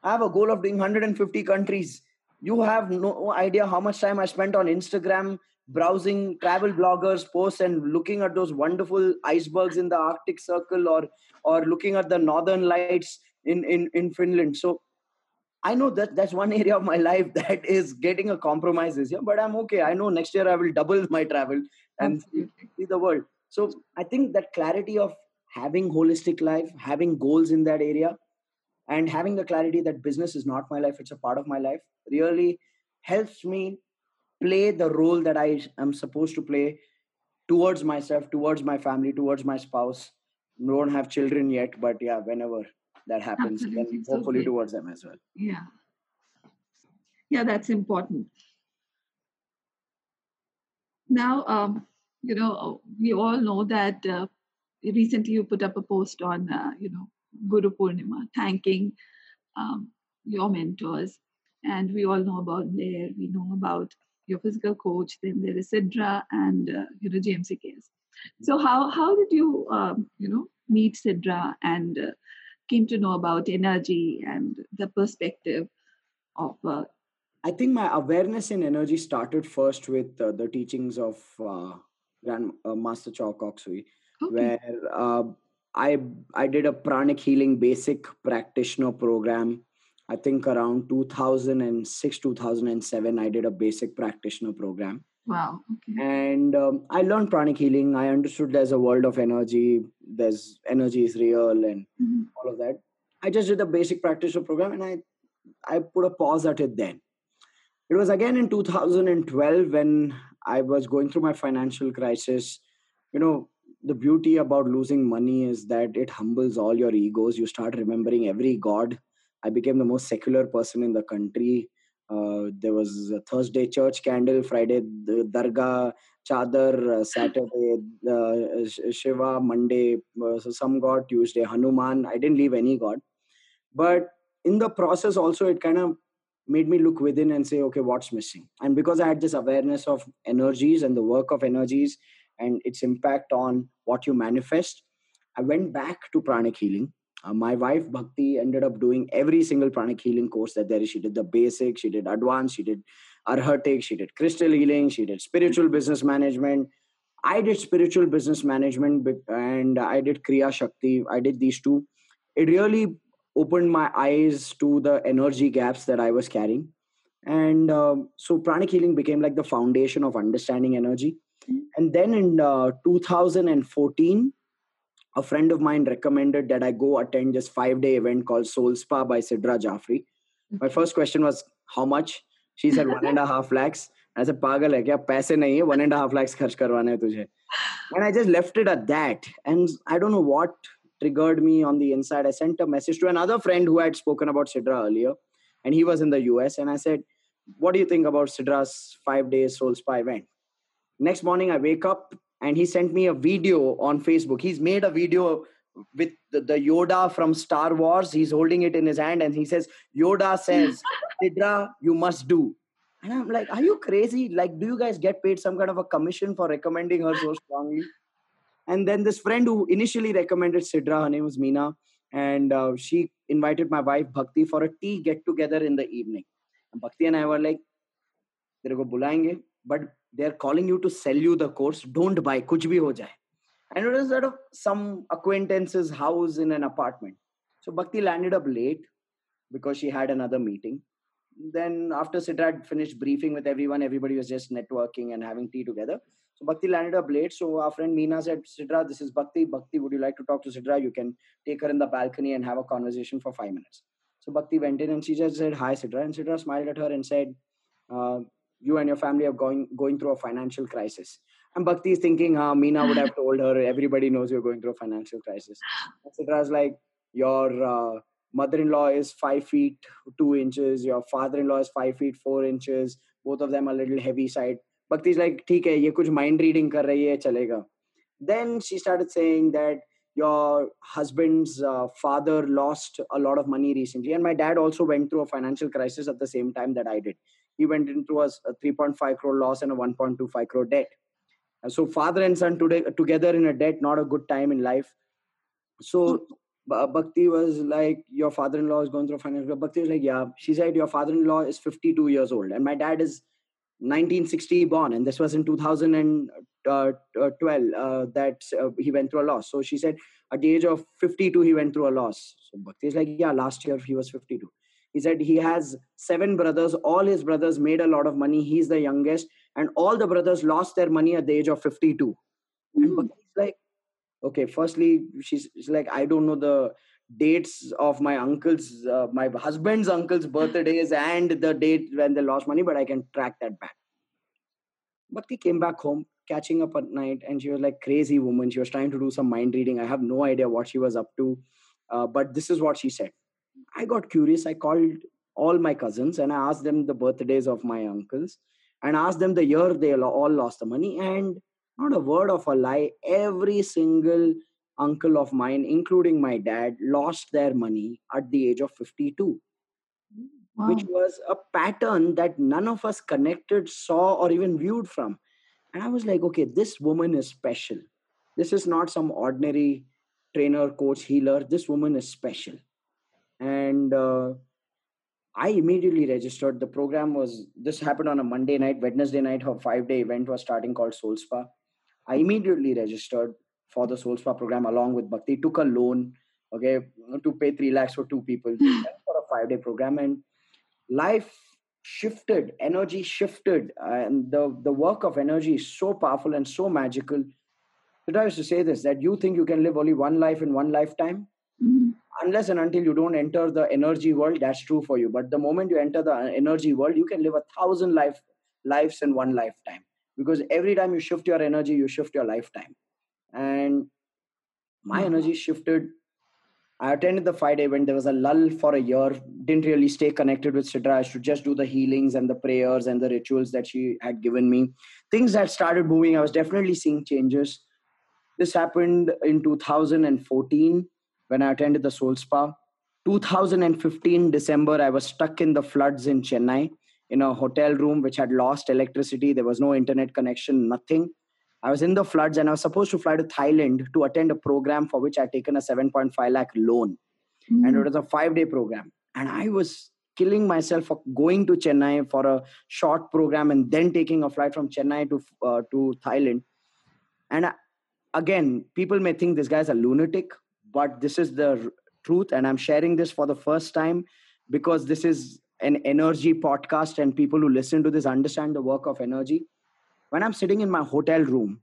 I have a goal of doing 150 countries. You have no idea how much time I spent on Instagram browsing travel bloggers' posts and looking at those wonderful icebergs in the Arctic Circle or or looking at the northern lights in, in, in Finland. So I know that that's one area of my life *laughs* that is getting a compromise this year, but I'm okay. I know next year I will double my travel and Absolutely. see the world. So I think that clarity of having holistic life, having goals in that area, and having the clarity that business is not my life, it's a part of my life, really helps me play the role that I am supposed to play towards myself, towards my family, towards my spouse. Don't have children yet, but yeah, whenever that happens, Absolutely. So hopefully towards them as well. Yeah. Yeah, that's important. Now, um, you know, we all know that uh, recently you put up a post on, uh, you know, Guru Purnima, thanking um, your mentors. And we all know about Blair, we know about your physical coach, then there is Sidra and, uh, you know, James Ikes. So how, how did you, um, you know, meet Sidra and uh, came to know about energy and the perspective of uh, I think my awareness in energy started first with uh, the teachings of uh, Grand uh, Master Choa Kok Sui, okay. where uh, I I did a pranic healing basic practitioner program. I think around 2006 2007 I did a basic practitioner program, wow okay and um, I learned pranic healing. I understood there's a world of energy. There's energy is real and Mhm. all of that. I just did the basic practitioner program, and I I put a pause at it then. It was again in 2012 when I was going through my financial crisis. You know, the beauty about losing money is that it humbles all your egos. You start remembering every god. I became the most secular person in the country. Uh, there was a Thursday church candle, Friday the Dargah, Chadar, uh, Saturday uh, Shiva, Monday uh, so some god, Tuesday Hanuman. I didn't leave any god, but in the process also it kind of made me look within and say okay what's missing? And because i had this awareness of energies and the work of energies and its impact on what you manifest i went back to pranic healing uh, my wife bhakti ended up doing every single pranic healing course that there is she did the basic she did advanced she did arhatic she did crystal healing she did spiritual business management i did spiritual business management and i did kriya shakti i did these two it really opened my eyes to the energy gaps that I was carrying. And um, so pranic healing became like the foundation of understanding energy. And then in uh, 2014, a friend of mine recommended that I go attend this five day event called Soul Spa by Sidra Jafri. My first question was, How much? She said, *laughs* One and a half lakhs. I said, Pagal hai kya? Paise nahi hai, one and a half lakhs kharch karwane hai tujhe. And I just left it at that. And I don't know what triggered me on the inside. I sent a message to another friend who had spoken about Sidra earlier, and he was in the US. And I said, What do you think about Sidra's five day Soul Spa event? Next morning, I wake up and he sent me a video on Facebook. He's made a video with the, the Yoda from Star Wars. He's holding it in his hand and he says, Yoda says, *laughs* Sidra, you must do. And I'm like, Are you crazy? Like, do you guys get paid some kind of a commission for recommending her so strongly? And then this friend who initially recommended Sidra, her name was Meena, and uh, she invited my wife Bhakti for a tea get together in the evening. And Bhakti and I were like, तेरे को बुलाएंगे but they're calling you to sell you the course. Don't buy. Kuch bhi ho jaye. And it was sort of some acquaintance's house in an apartment. So bhakti landed up late because she had another meeting. Then after Sidra had finished briefing with everyone everybody was just networking and having tea together. So bhakti landed up late. So our friend meena said sidra this is bhakti. Bhakti would you like to talk to sidra you can take her in the balcony and have a conversation for five minutes. So bhakti went in and she just said hi sidra and sidra smiled at her and said uh, you and your family are going going through a financial crisis And Bhakti is thinking, huh, Meena would have told her, everybody knows you're going through a financial crisis. Etc. like, your uh, mother-in-law is five feet two inches, your father-in-law is five feet four inches, both of them a little heavy side. Bhakti is like, ठीक है, ये कुछ mind reading कर रही है, चलेगा. Then she started saying that your husband's uh, father lost a lot of money recently, and my dad also went through a financial crisis at the same time that I did. He went into a, a 3.5 crore loss and a 1.25 crore debt. So father and son today together in a debt not a good time in life. So bhakti was like your father-in-law is going through financial bhakti was like yeah. She said your father-in-law is 52 years old and my dad is 1960 born and this was in 2012 uh, that uh, he went through a loss. So she said at the age of 52 he went through a loss. So bhakti is like yeah last year he was 52 he said he has seven brothers. All his brothers made a lot of money. He's the youngest. And all the brothers lost their money at the age of 52 mm-hmm. and he's like okay firstly she's, she's, like i don't know the dates of my uncle's uh, my husband's uncle's birthdays and the date when they lost money but i can track that back. Bhakti came back home catching up at night and she was like crazy woman. She was trying to do some mind reading. I have no idea what she was up to. Uh, but this is what she said i got curious. I called all my cousins and i asked them the birthdays of my uncles and asked them the year they all lost the money and not a word of a lie every single uncle of mine including my dad lost their money at the age of 52 wow. which was a pattern that none of us connected saw or even viewed from. And i was like okay this woman is special. This is not some ordinary trainer coach healer. This woman is special and uh, I immediately registered. The program was this happened on a Monday night, Wednesday night, her five day event was starting called Soul Spa. I immediately registered for the Soul Spa program along with Bhakti, took a loan, okay, to pay three lakhs for two people for a five day program. And life shifted, energy shifted, and the, the work of energy is so powerful and so magical. But I used to say this that you think you can live only one life in one lifetime. Unless and until you don't enter the energy world that's true for you. But the moment you enter the energy world you can live a thousand life lives in one lifetime. Because every time you shift your energy you shift your lifetime. And my mm-hmm. energy shifted. I attended the five day event. There was a lull for a year. Didn't really stay connected with sidra. I should just do the healings and the prayers and the rituals that she had given me. Things had started moving. I was definitely seeing changes. This happened in 2014 when I attended the Soul Spa. 2015 December, I was stuck in the floods in Chennai in a hotel room which had lost electricity. There was no internet connection, nothing. I was in the floods and I was supposed to fly to Thailand to attend a program for which I'd taken a 7.5 lakh loan. Mm-hmm. And it was a five day program. And I was killing myself for going to Chennai for a short program and then taking a flight from Chennai to, uh, to Thailand. And I, again, people may think this guy's a lunatic but this is the truth and i'm sharing this for the first time because this is an energy podcast and people who listen to this understand the work of energy. When i'm sitting in my hotel room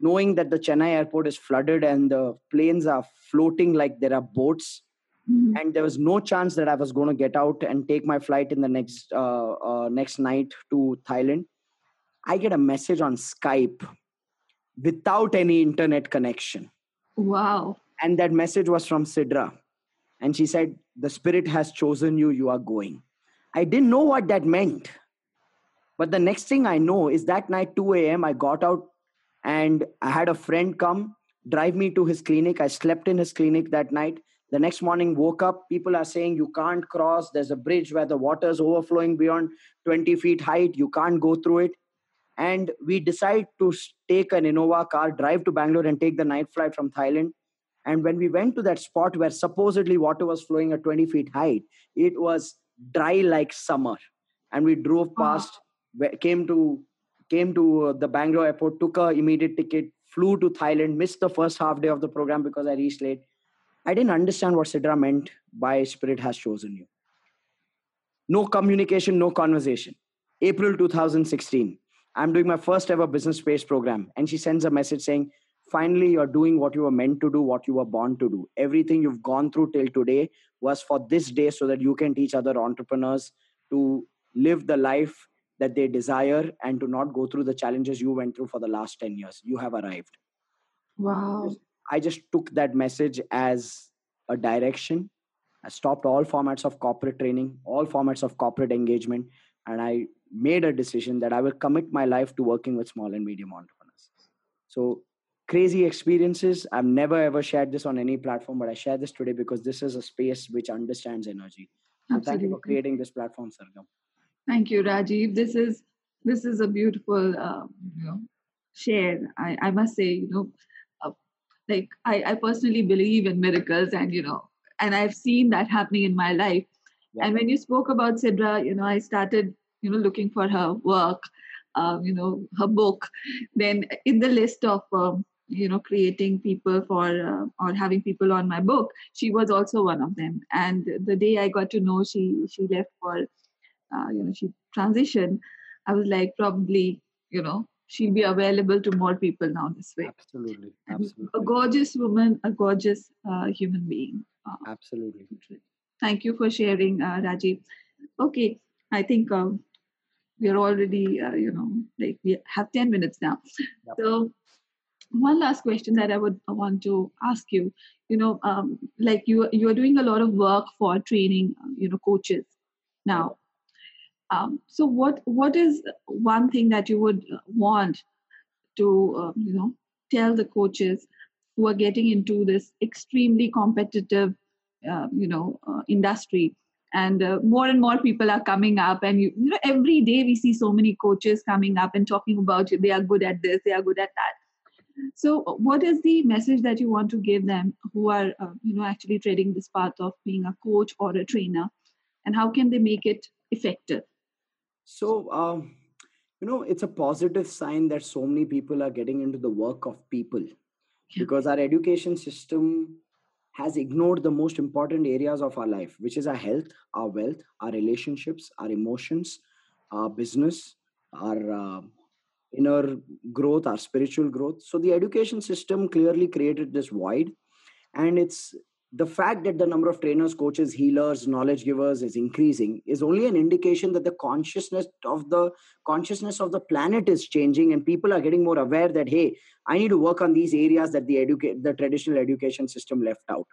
knowing that the chennai airport is flooded and the planes are floating like there are boats mm-hmm. and there was no chance that i was going to get out and take my flight in the next uh, uh, next night to thailand i get a message on skype without any internet connection. Wow and that message was from sidra. And she said the spirit has chosen you. You are going. I didn't know what that meant. But the next thing i know is that night 2 a.m i got out and i had a friend come drive me to his clinic. I slept in his clinic that night. The next morning woke up. People are saying you can't cross. There's a bridge where the water is overflowing beyond 20 feet height. You can't go through it. And we decide to take an innova car drive to bangalore and take the night flight from thailand and when we went to that spot where supposedly water was flowing at 20 feet height, it was dry like summer. And we drove past, came to came to uh, the Bangalore airport, took a immediate ticket, flew to Thailand, missed the first half day of the program because I reached late. I didn't understand what Sidra meant by Spirit has chosen you. No communication, no conversation. April 2016, I'm doing my first ever business space program. And she sends a message saying, finally you're doing what you were meant to do what you were born to do. Everything you've gone through till today was for this day so that you can teach other entrepreneurs to live the life that they desire and to not go through the challenges you went through for the last 10 years. You have arrived. Wow. I just took that message as a direction. I stopped all formats of corporate training all formats of corporate engagement and i made a decision that i will commit my life to working with small and medium entrepreneurs. So crazy experiences i've never ever shared this on any platform but i share this today because this is a space which understands energy so thank you for creating this platform sargam Thank you, Rajiv. This is this is a beautiful uh, you know share. I, I must say, you know, uh, like I, I personally believe in miracles, and you know, and I've seen that happening in my life. Yeah. And when you spoke about Sidra, you know, I started you know looking for her work, um, you know, her book. Then in the list of um, you know creating people for uh, or having people on my book she was also one of them. And the day i got to know she she left for uh, you know she transitioned i was like probably you know she'll be available to more people now this way. Absolutely. Absolutely a gorgeous woman a gorgeous uh, human being. Uh, absolutely. thank you for sharing uh, rajiv. Okay i think um, we're already uh, you know like we have 10 minutes now. Yep. so one last question that i would want to ask you. You know um, like you you are doing a lot of work for training you know coaches now. Um, so what what is one thing that you would want to uh, you know tell the coaches who are getting into this extremely competitive uh, you know uh, industry? And uh, more and more people are coming up and you, you, know every day we see so many coaches coming up and talking about they are good at this they are good at that so what is the message that you want to give them who are uh, you know actually treading this path of being a coach or a trainer? And how can they make it effective? So, um, you know, it's a positive sign that so many people are getting into the work of people. Because our education system has ignored the most important areas of our life, which is our health, our wealth, our relationships, our emotions, our business, our uh, inner growth, our spiritual growth. So, the education system clearly created this void, and it's the fact that the number of trainers coaches healers knowledge givers is increasing is only an indication that the consciousness of the consciousness of the planet is changing and people are getting more aware that hey i need to work on these areas that the educate the traditional education system left out.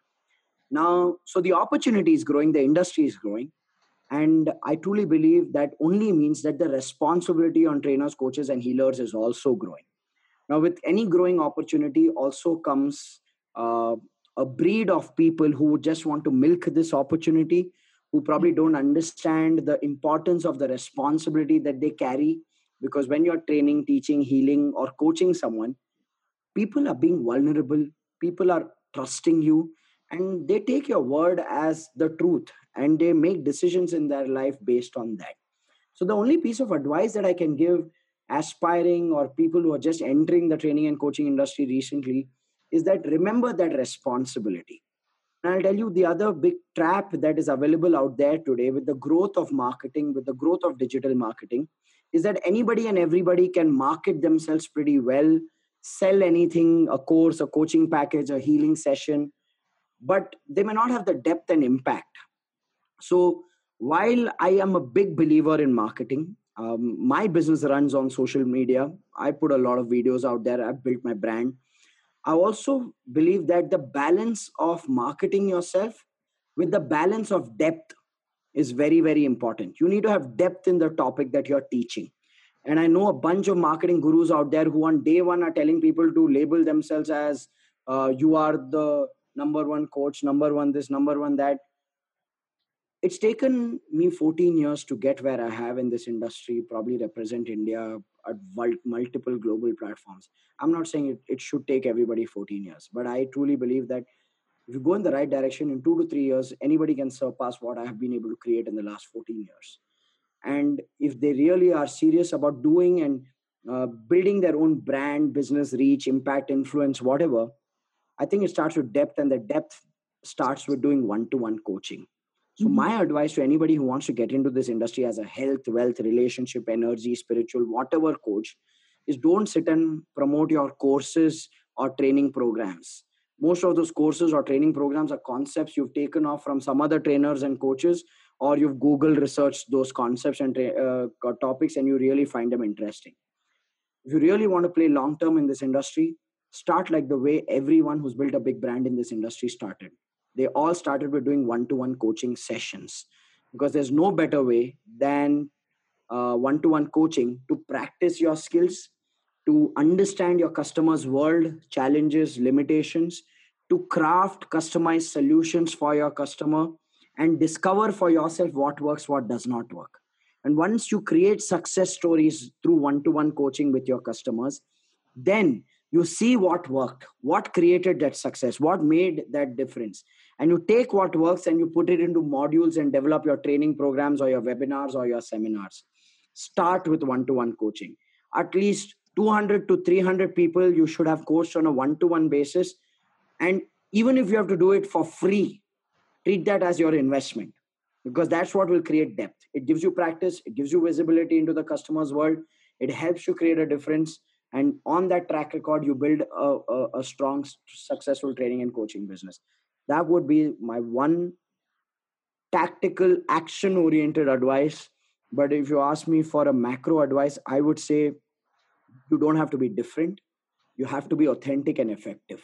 Now so the opportunity is growing the industry is growing and i truly believe that only means that the responsibility on trainers coaches and healers is also growing. Now with any growing opportunity also comes uh, a breed of people who just want to milk this opportunity who probably don't understand the importance of the responsibility that they carry. Because when you're training teaching healing or coaching someone people are being vulnerable. People are trusting you and they take your word as the truth and they make decisions in their life based on that so the only piece of advice that i can give aspiring or people who are just entering the training and coaching industry recently is that remember that responsibility. And I'll tell you the other big trap that is available out there today with the growth of marketing, with the growth of digital marketing, is that anybody and everybody can market themselves pretty well, sell anything, a course, a coaching package, a healing session, but they may not have the depth and impact. So while I am a big believer in marketing, um, my business runs on social media. I put a lot of videos out there. I've built my brand. I also believe that the balance of marketing yourself with the balance of depth is very, very important. You need to have depth in the topic that you're teaching. And I know a bunch of marketing gurus out there who on day one are telling people to label themselves as uh, you are the number one coach, number one this, number one that. It's taken me 14 years to get where I have in this industry, probably represent India at multiple global platforms. I'm not saying it, it should take everybody 14 years, but I truly believe that if you go in the right direction in two to three years, anybody can surpass what I have been able to create in the last 14 years. And if they really are serious about doing and uh, building their own brand, business reach, impact, influence, whatever, I think it starts with depth, and the depth starts with doing one to one coaching. So, mm-hmm. my advice to anybody who wants to get into this industry as a health, wealth, relationship, energy, spiritual, whatever coach is don't sit and promote your courses or training programs. Most of those courses or training programs are concepts you've taken off from some other trainers and coaches or you've google researched those concepts and uh, topics and you really find them interesting if you really want to play long term in this industry start like the way everyone who's built a big brand in this industry started. They all started with doing one to one coaching sessions because there's no better way than one to one coaching to practice your skills to understand your customers world challenges limitations to craft customized solutions for your customer and discover for yourself what works what does not work. And once you create success stories through one to one coaching with your customers then you see what worked what created that success what made that difference. And you take what works and you put it into modules and develop your training programs or your webinars or your seminars. Start with one to one coaching. At least 200 to 300 people you should have coached on a one to one basis. And even if you have to do it for free treat that as your investment. Because that's what will create depth. It gives you practice. It gives you visibility into the customer's world. It helps you create a difference and on that track record you build a, a, a strong successful training and coaching business. That would be my one tactical action oriented advice. But if you ask me for a macro advice i would say you don't have to be different. You have to be authentic and effective.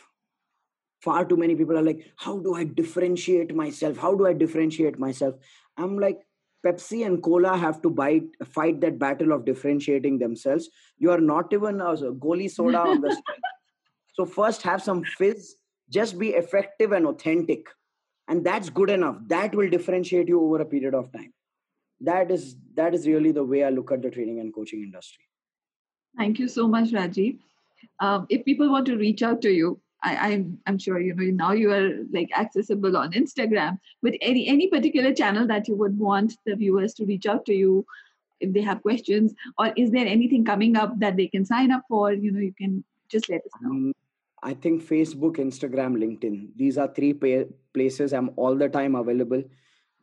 Far too many people are like how do i differentiate myself? How do i differentiate myself? I'm like pepsi and cola have to bite, fight that battle of differentiating themselves. You are not even a goli soda on the *laughs* street so first have some fizz just be effective and authentic. And that's good enough. That will differentiate you over a period of time. That is that is really the way i look at the training and coaching industry. Thank you so much rajiv. Um, if people want to reach out to you I, am I'm, I'm sure you know now you are like accessible on Instagram. With any any particular channel that you would want the viewers to reach out to you if they have questions, or is there anything coming up that they can sign up for? You know, you can just let us know. Um, I think Facebook, Instagram, LinkedIn. These are three places I'm all the time available.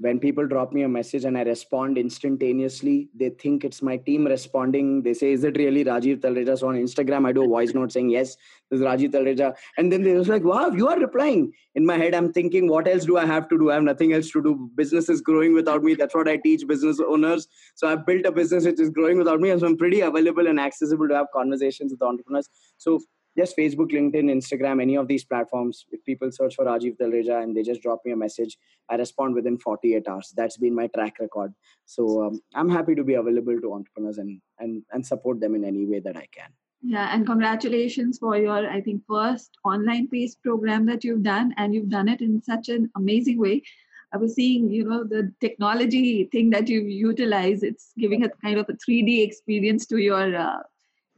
When people drop me a message and I respond instantaneously, they think it's my team responding. They say, Is it really Rajiv Talreja? So on Instagram, I do a voice note saying, Yes, this is Rajiv Talreja. And then they was like, Wow, you are replying. In my head, I'm thinking, What else do I have to do? I have nothing else to do. Business is growing without me. That's what I teach business owners. So I've built a business which is growing without me. And so I'm pretty available and accessible to have conversations with entrepreneurs. So just Facebook, LinkedIn, Instagram, any of these platforms. If people search for Rajiv Talreja and they just drop me a message, I respond within 48 hours. That's been my track record. So um, I'm happy to be available to entrepreneurs and, and, and support them in any way that I can. Yeah, and congratulations for your, I think, first online based program that you've done, and you've done it in such an amazing way. I was seeing, you know, the technology thing that you utilize. It's giving a kind of a 3D experience to your, uh,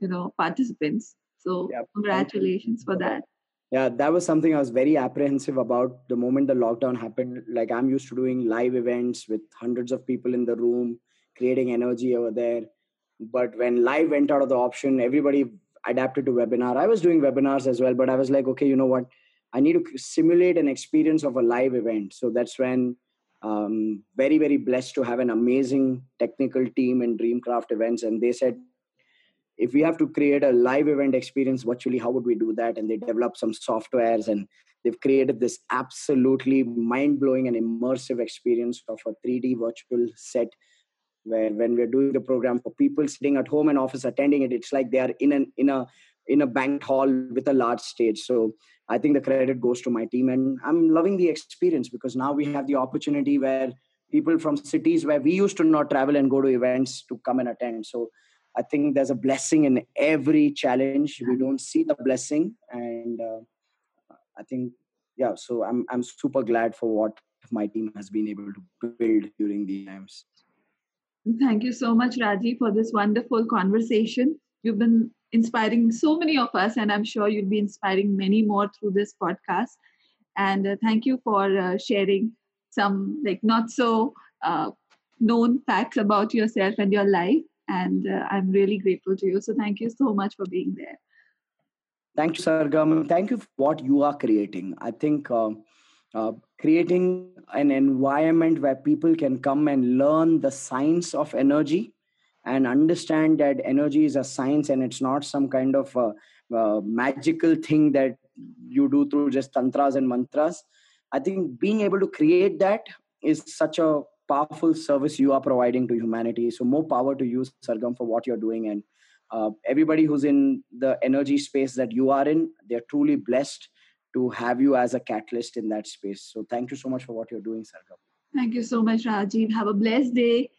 you know, participants. So yeah, congratulations for that. Yeah, that was something I was very apprehensive about the moment the lockdown happened. Like I'm used to doing live events with hundreds of people in the room, creating energy over there. But when live went out of the option, everybody adapted to webinar. I was doing webinars as well, but I was like, okay, you know what? I need to simulate an experience of a live event. So that's when um, very very blessed to have an amazing technical team in dreamcraft events and they said if we have to create a live event experience virtually how would we do that? And they develop some softwares and they've created this absolutely mind-blowing and immersive experience of a 3d virtual set where when we're doing the program for people sitting at home and office attending it it's like they are in an in a in a bank hall with a large stage. So i think the credit goes to my team and i'm loving the experience because now we have the opportunity where people from cities where we used to not travel and go to events to come and attend. So I think there's a blessing in every challenge. We don't see the blessing, and uh, I think yeah. So I'm I'm super glad for what my team has been able to build during these times. Thank you so much, Raji, for this wonderful conversation. You've been inspiring so many of us, and I'm sure you'll be inspiring many more through this podcast. And uh, thank you for uh, sharing some like not so uh, known facts about yourself and your life and uh, i'm really grateful to you. So thank you so much for being there. Thank you sargam thank you for what you are creating. I think uh, uh, creating an environment where people can come and learn the science of energy and understand that energy is a science and it's not some kind of a, a magical thing that you do through just tantras and mantras. I think being able to create that is such a powerful service you are providing to humanity. So more power to you, Sargam, for what you're doing. And uh, everybody who's in the energy space that you are in, they're truly blessed to have you as a catalyst in that space. So thank you so much for what you're doing, Sargam. Thank you so much, Rajiv. Have a blessed day.